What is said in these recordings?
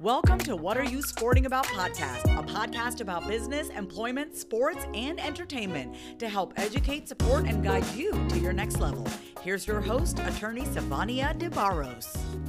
Welcome to What Are You Sporting About podcast, a podcast about business, employment, sports, and entertainment to help educate, support, and guide you to your next level. Here's your host, attorney Sivonnia DeBarros.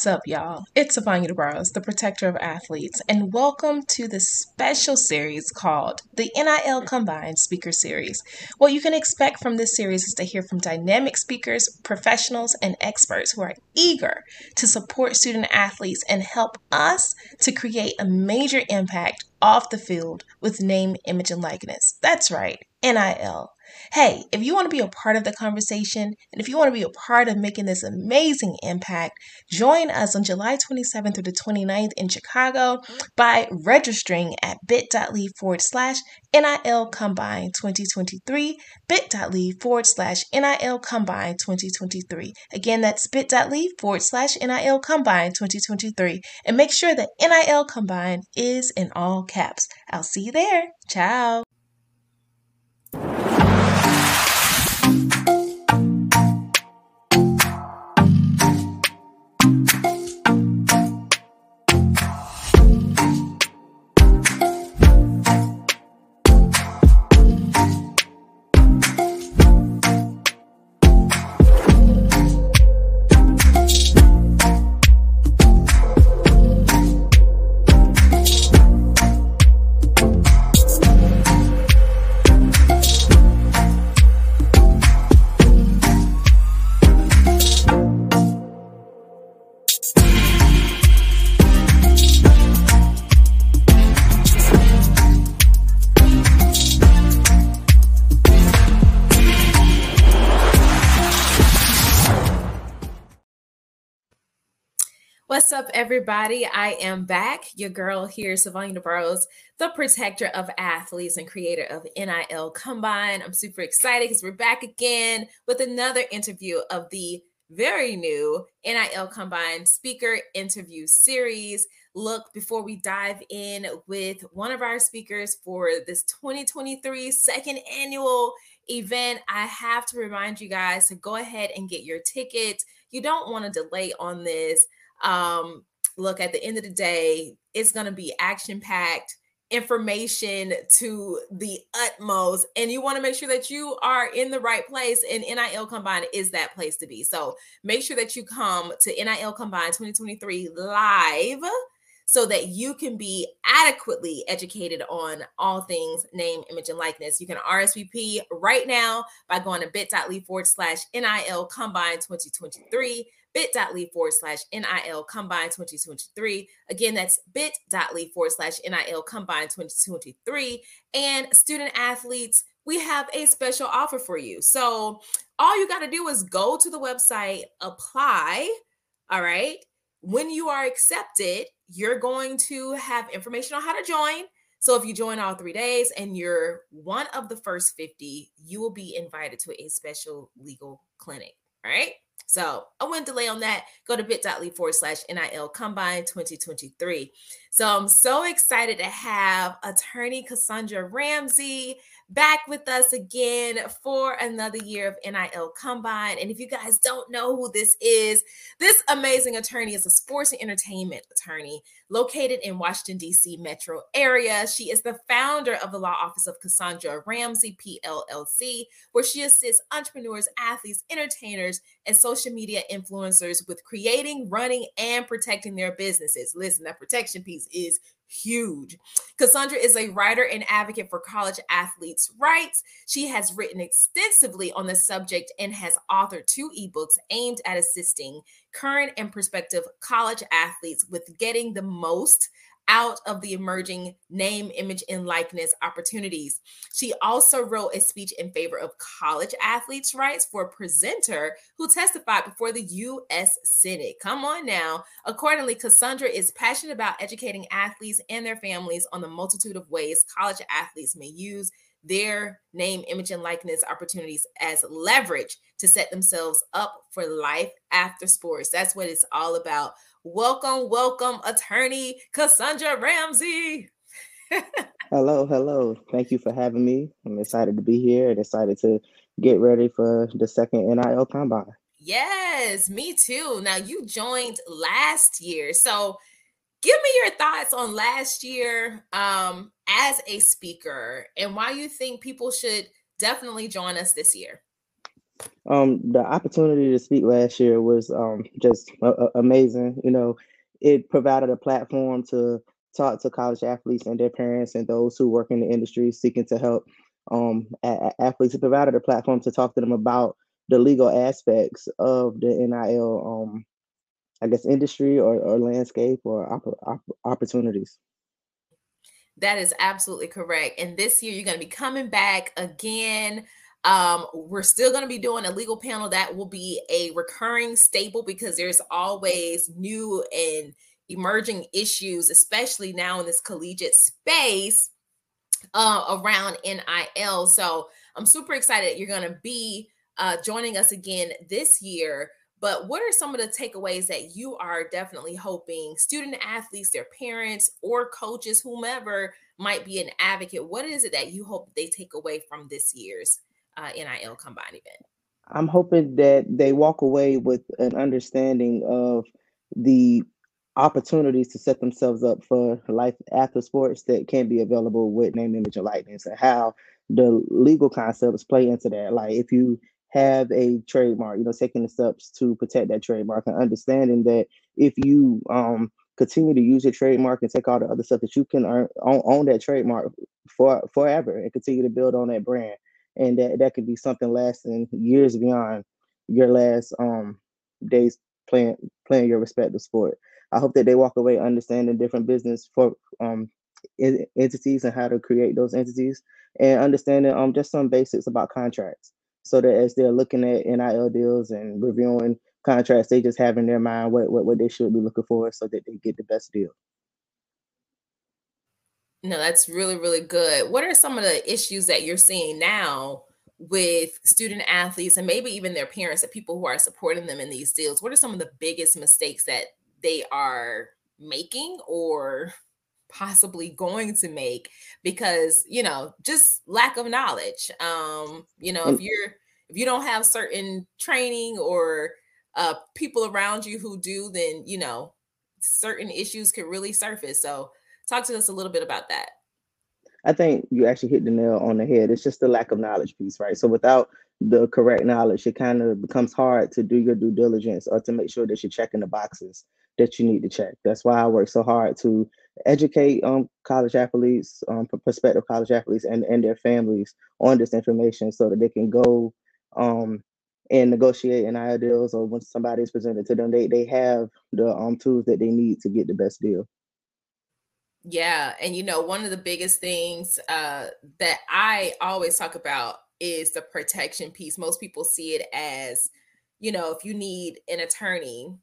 What's up, y'all? It's Sivonnia DeBarros, the protector of athletes, and welcome to the special series called the NIL Combine Speaker Series. What you can expect from this series is to hear from dynamic speakers, professionals, and experts who are eager to support student athletes and help us to create a major impact off the field with name, image, and likeness. That's right, NIL. Hey, if you want to be a part of the conversation and if you want to be a part of making this amazing impact, join us on July 27th through the 29th in Chicago by registering at bit.ly forward slash NIL Combine 2023, bit.ly forward slash NIL Combine 2023. Again, that's bit.ly forward slash NIL Combine 2023. And make sure that NIL Combine is in all caps. I'll see you there. Ciao. Up, everybody? I am back. Your girl here, Sivonnia DeBarros, the protector of athletes and creator of NIL Combine. I'm super excited because we're back again with another interview of the very new NIL Combine speaker interview series. Look, before we dive in with one of our speakers for this 2023 second annual event, I have to remind you guys to go ahead and get your tickets. You don't want to delay on this. Um, look, at the end of the day, it's going to be action packed information to the utmost and you want to make sure that you are in the right place and NIL Combine is that place to be. So make sure that you come to NIL Combine 2023 live so that you can be adequately educated on all things name, image, and likeness. You can RSVP right now by going to bit.ly forward slash NIL Combine 2023 bit.ly forward slash NIL Combine 2023. Again, that's bit.ly forward slash NIL Combine 2023. And student athletes, we have a special offer for you. So all you got to do is go to the website, apply. All right. When you are accepted, you're going to have information on how to join. So if you join all three days and you're one of the first 50, you will be invited to a special legal clinic. All right. So I wouldn't delay on that. Go to bit.ly forward slash NIL Combine 2023. So I'm so excited to have attorney Kassandra Ramsey back with us again for another year of NIL Combine. And if you guys don't know who this is, this amazing attorney is a sports and entertainment attorney located in Washington, D.C. metro area. She is the founder of the law office of Kassandra Ramsey, PLLC, where she assists entrepreneurs, athletes, entertainers, and social media influencers with creating, running, and protecting their businesses. Listen, that protection piece is huge. Kassandra is a writer and advocate for college athletes' rights. She has written extensively on the subject and has authored two ebooks aimed at assisting current and prospective college athletes with getting the most out of the emerging name, image, and likeness opportunities. She also wrote a speech in favor of college athletes' rights for a presenter who testified before the U.S. Senate. Come on now. Accordingly, Kassandra is passionate about educating athletes and their families on the multitude of ways college athletes may use their name, image, and likeness opportunities as leverage to set themselves up for life after sports. That's what it's all about. Welcome, welcome, attorney Kassandra Ramsey. Hello, hello. Thank you for having me. I'm excited to be here and excited to get ready for the second NIL combine. Yes, me too. Now you joined last year. So give me your thoughts on last year um, as a speaker and why you think people should definitely join us this year. Um, the opportunity to speak last year was um, just uh, amazing. You know, it provided a platform to talk to college athletes and their parents and those who work in the industry seeking to help um, a- athletes. It provided a platform to talk to them about the legal aspects of the NIL, um, I guess, industry or, or landscape or op- op- opportunities. That is absolutely correct. And this year, you're going to be coming back again. Um, we're still going to be doing a legal panel that will be a recurring staple because there's always new and emerging issues, especially now in this collegiate space uh, around NIL. So I'm super excited you're going to be uh, joining us again this year. But what are some of the takeaways that you are definitely hoping student athletes, their parents, or coaches, whomever might be an advocate? What is it that you hope they take away from this year's uh, NIL Combine event? I'm hoping that they walk away with an understanding of the opportunities to set themselves up for life after sports that can be available with name, image, and likeness, and how the legal concepts play into that. Like if you have a trademark, you know, taking the steps to protect that trademark and understanding that if you um, continue to use your trademark and take all the other stuff that you can earn, own, own that trademark for forever and continue to build on that brand. And that, that could be something lasting years beyond your last um, days playing playing your respective sport. I hope that they walk away understanding different business for um, entities and how to create those entities and understanding um, just some basics about contracts so that as they're looking at NIL deals and reviewing contracts, they just have in their mind what, what, what they should be looking for so that they get the best deal. No, that's really, really good. What are some of the issues that you're seeing now with student athletes and maybe even their parents and people who are supporting them in these deals? What are some of the biggest mistakes that they are making or possibly going to make because you know just lack of knowledge um you know if you're if you don't have certain training or uh people around you who do then you know certain issues could really surface so talk to us a little bit about that I think you actually hit the nail on the head. It's just the lack of knowledge piece, right? So without the correct knowledge, it kind of becomes hard to do your due diligence or to make sure that you're checking the boxes that you need to check. That's why I work so hard to educate um, college athletes, um, prospective college athletes, and, and their families on this information so that they can go um, and negotiate NIL deals or when somebody is presented to them, they, they have the um, tools that they need to get the best deal. Yeah, and you know, one of the biggest things uh, that I always talk about is the protection piece. Most people see it as, you know, if you need an attorney,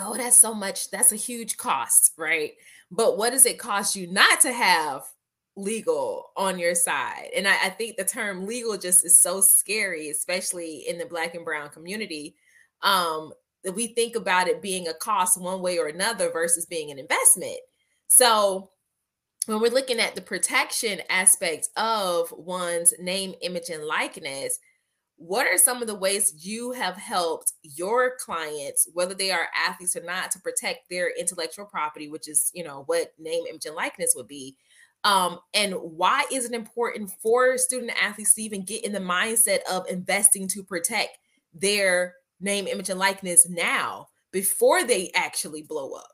oh, that's so much, that's a huge cost, right? But what does it cost you not to have legal on your side? And I, I think the term legal just is so scary, especially in the black and brown community. Um, that we think about it being a cost one way or another versus being an investment. So when we're looking at the protection aspects of one's name, image, and likeness, what are some of the ways you have helped your clients whether they are athletes or not to protect their intellectual property which is you know what name image and likeness would be? Um, and why is it important for student athletes to even get in the mindset of investing to protect their name image and likeness now before they actually blow up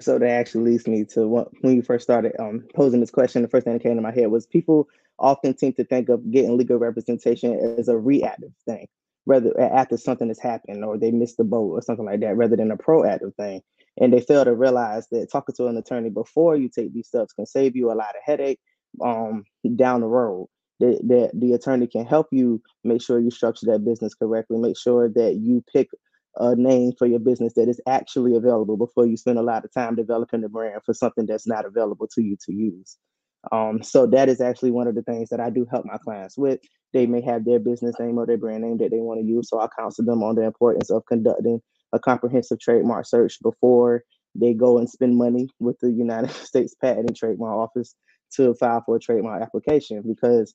so that actually leads me to what, when you first started um, posing this question the first thing that came to my head was people often seem to think of getting legal representation as a reactive thing, rather after something has happened or they missed the boat or something like that, rather than a proactive thing. And they fail to realize that talking to an attorney before you take these steps can save you a lot of headache um, down the road. That, the, the attorney can help you make sure you structure that business correctly, make sure that you pick a name for your business that is actually available before you spend a lot of time developing the brand for something that's not available to you to use. Um, so that is actually one of the things that I do help my clients with. They may have their business name or their brand name that they want to use. So I counsel them on the importance of conducting a comprehensive trademark search before they go and spend money with the United States Patent and Trademark Office to file for a trademark application because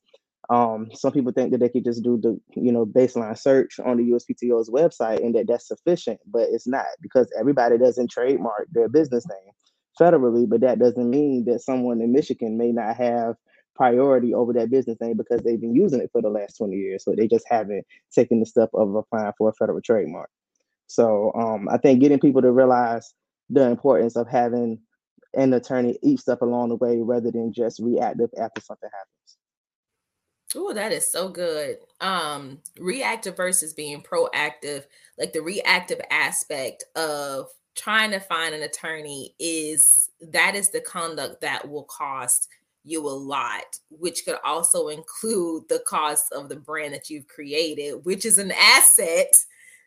um, some people think that they could just do the you know baseline search on the USPTO's website and that that's sufficient, but it's not because everybody doesn't trademark their business name federally, but that doesn't mean that someone in Michigan may not have priority over that business name because they've been using it for the last 20 years. So they just haven't taken the step of applying for a federal trademark. So um, I think getting people to realize the importance of having an attorney each step along the way rather than just reactive after something happens. Oh, that is so good. Um, reactive versus being proactive, like the reactive aspect of trying to find an attorney is that is the conduct that will cost you a lot, which could also include the cost of the brand that you've created, which is an asset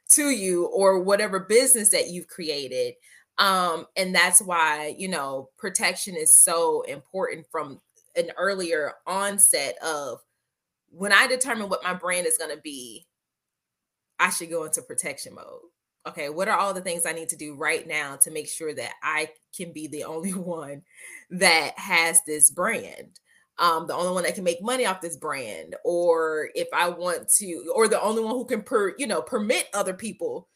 to you or whatever business that you've created. Um, and that's why, you know, protection is so important from an earlier onset of when I determine what my brand is going to be, I should go into protection mode. Okay, what are all the things I need to do right now to make sure that I can be the only one that has this brand? Um, the only one that can make money off this brand, or if I want to, or the only one who can per, you know, permit other people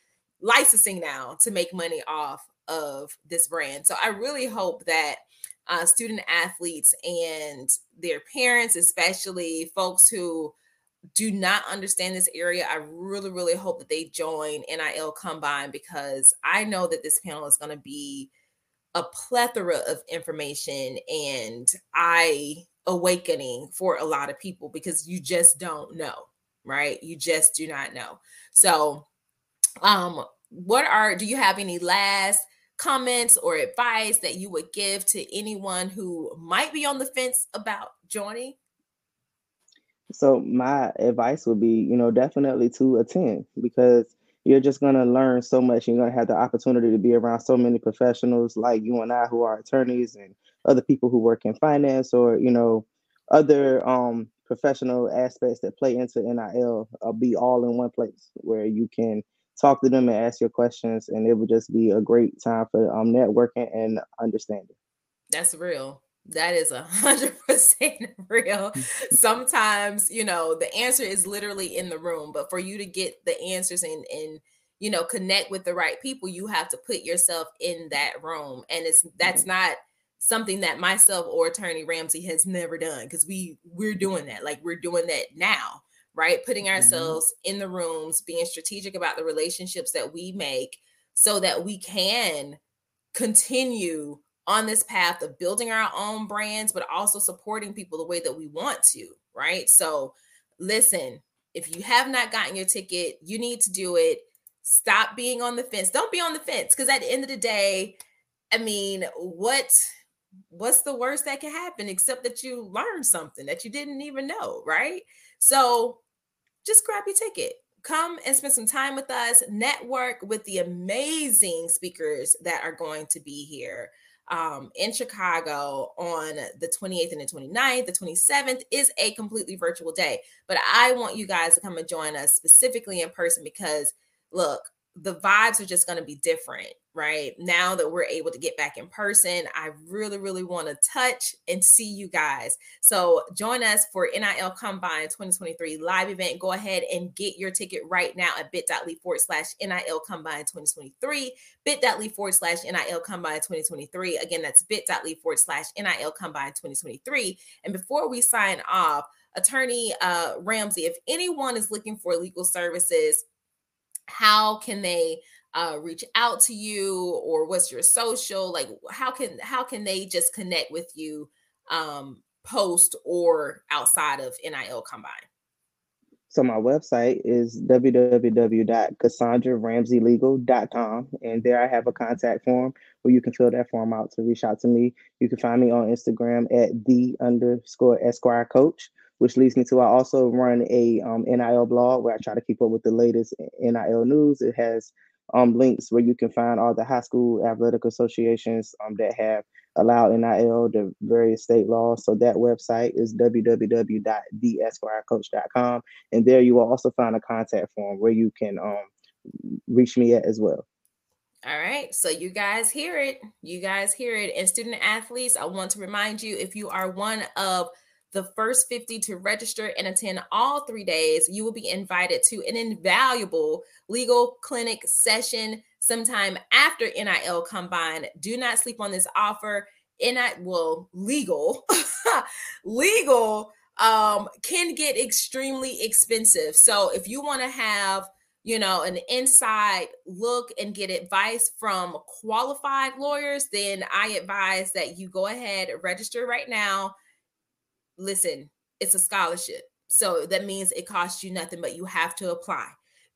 licensing now to make money off of this brand. So I really hope that uh, student athletes and their parents, especially folks who do not understand this area, I really, really hope that they join NIL Combine because I know that this panel is going to be a plethora of information and eye awakening for a lot of people because you just don't know, right? You just do not know. So, um, what are do you have any last comments or advice that you would give to anyone who might be on the fence about joining? So my advice would be, you know, definitely to attend because you're just going to learn so much. You're going to have the opportunity to be around so many professionals like you and I who are attorneys and other people who work in finance or, you know, other um, professional aspects that play into NIL uh, be all in one place where you can talk to them and ask your questions, and it would just be a great time for um, networking and understanding. That's real. That is a hundred percent real. Sometimes, you know, the answer is literally in the room, but for you to get the answers and and you know connect with the right people, you have to put yourself in that room, and it's that's mm-hmm. not something that myself or attorney Ramsey has never done because we we're doing that like we're doing that now right? Putting mm-hmm. ourselves mm-hmm. in the rooms, being strategic about the relationships that we make so that we can continue on this path of building our own brands, but also supporting people the way that we want to, right? So, listen, if you have not gotten your ticket, you need to do it. Stop being on the fence. Don't be on the fence because at the end of the day, I mean, what what's the worst that can happen except that you learn something that you didn't even know, right? So just grab your ticket. Come and spend some time with us, network with the amazing speakers that are going to be here um, in Chicago on the 28th and the 29th. The 27th is a completely virtual day, but I want you guys to come and join us specifically in person because look, the vibes are just going to be different, right? Now that we're able to get back in person, I really, really want to touch and see you guys. So join us for NIL Combine 2023 live event. Go ahead and get your ticket right now at bit.ly forward slash NIL Combine 2023, bit.ly forward slash NIL Combine 2023. Again, that's bit.ly forward slash NIL Combine 2023. And before we sign off, Attorney uh, Ramsey, if anyone is looking for legal services, how can they uh, reach out to you or what's your social like how can how can they just connect with you um, post or outside of nil combine so my website is www.cassandraramseylegal.com and there I have a contact form where you can fill that form out to reach out to me. You can find me on Instagram at the underscore Esquire Coach which leads me to I also run a um, NIL blog where I try to keep up with the latest NIL news. It has um, links where you can find all the high school athletic associations um, that have allowed NIL, the various state laws. So that website is www.thesquirecoach.com. And there you will also find a contact form where you can um, reach me at as well. All right. So you guys hear it. You guys hear it. And student athletes, I want to remind you if you are one of the first 50 to register and attend all three days, you will be invited to an invaluable legal clinic session sometime after NIL Combine. Do not sleep on this offer. NIL, well, legal, legal um, can get extremely expensive. So if you want to have you know, an inside look and get advice from qualified lawyers, then I advise that you go ahead register right now. Listen, it's a scholarship. So that means it costs you nothing, but you have to apply.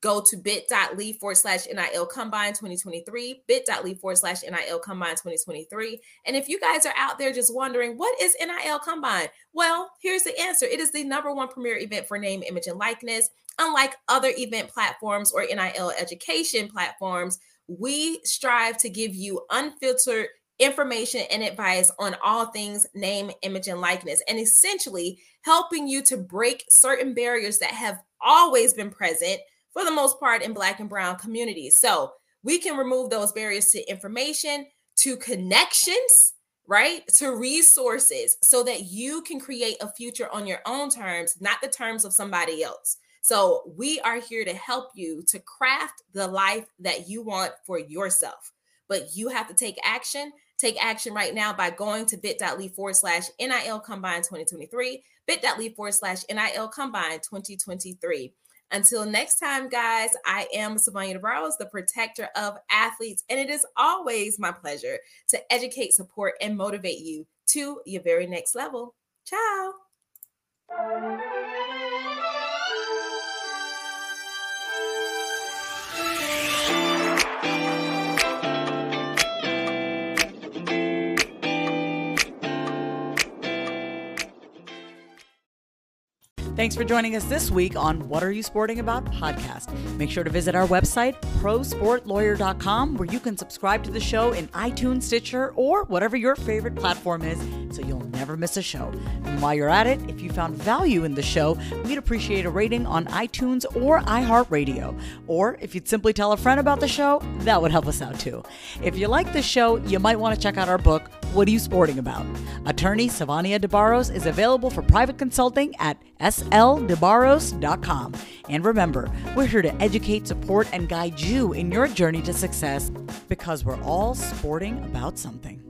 Go to bit.ly forward slash NIL Combine 2023, bit.ly forward slash NIL Combine 2023. And if you guys are out there just wondering, what is NIL Combine? Well, here's the answer it is the number one premier event for name, image, and likeness. Unlike other event platforms or NIL education platforms, we strive to give you unfiltered information and advice on all things name, image, and likeness, and essentially helping you to break certain barriers that have always been present for the most part in Black and Brown communities. So we can remove those barriers to information, to connections, right? To resources so that you can create a future on your own terms, not the terms of somebody else. So, we are here to help you to craft the life that you want for yourself. But you have to take action. Take action right now by going to bit.ly forward slash NIL Combine 2023, bit.ly forward slash NIL Combine 2023. Until next time, guys, I am Sivonnia Barrows, the protector of athletes, and it is always my pleasure to educate, support, and motivate you to your very next level. Ciao. Thanks for joining us this week on What Are You Sporting About podcast. Make sure to visit our website, prosportlawyer.com, where you can subscribe to the show in iTunes, Stitcher, or whatever your favorite platform is so you'll never miss a show. And while you're at it, if you found value in the show, we'd appreciate a rating on iTunes or iHeartRadio. Or if you'd simply tell a friend about the show, that would help us out too. If you like the show, you might want to check out our book, What Are You Sporting About? Attorney Sivonnia DeBarros is available for private consulting at sldebarros.com. And remember, we're here to educate, support, and guide you in your journey to success because we're all sporting about something.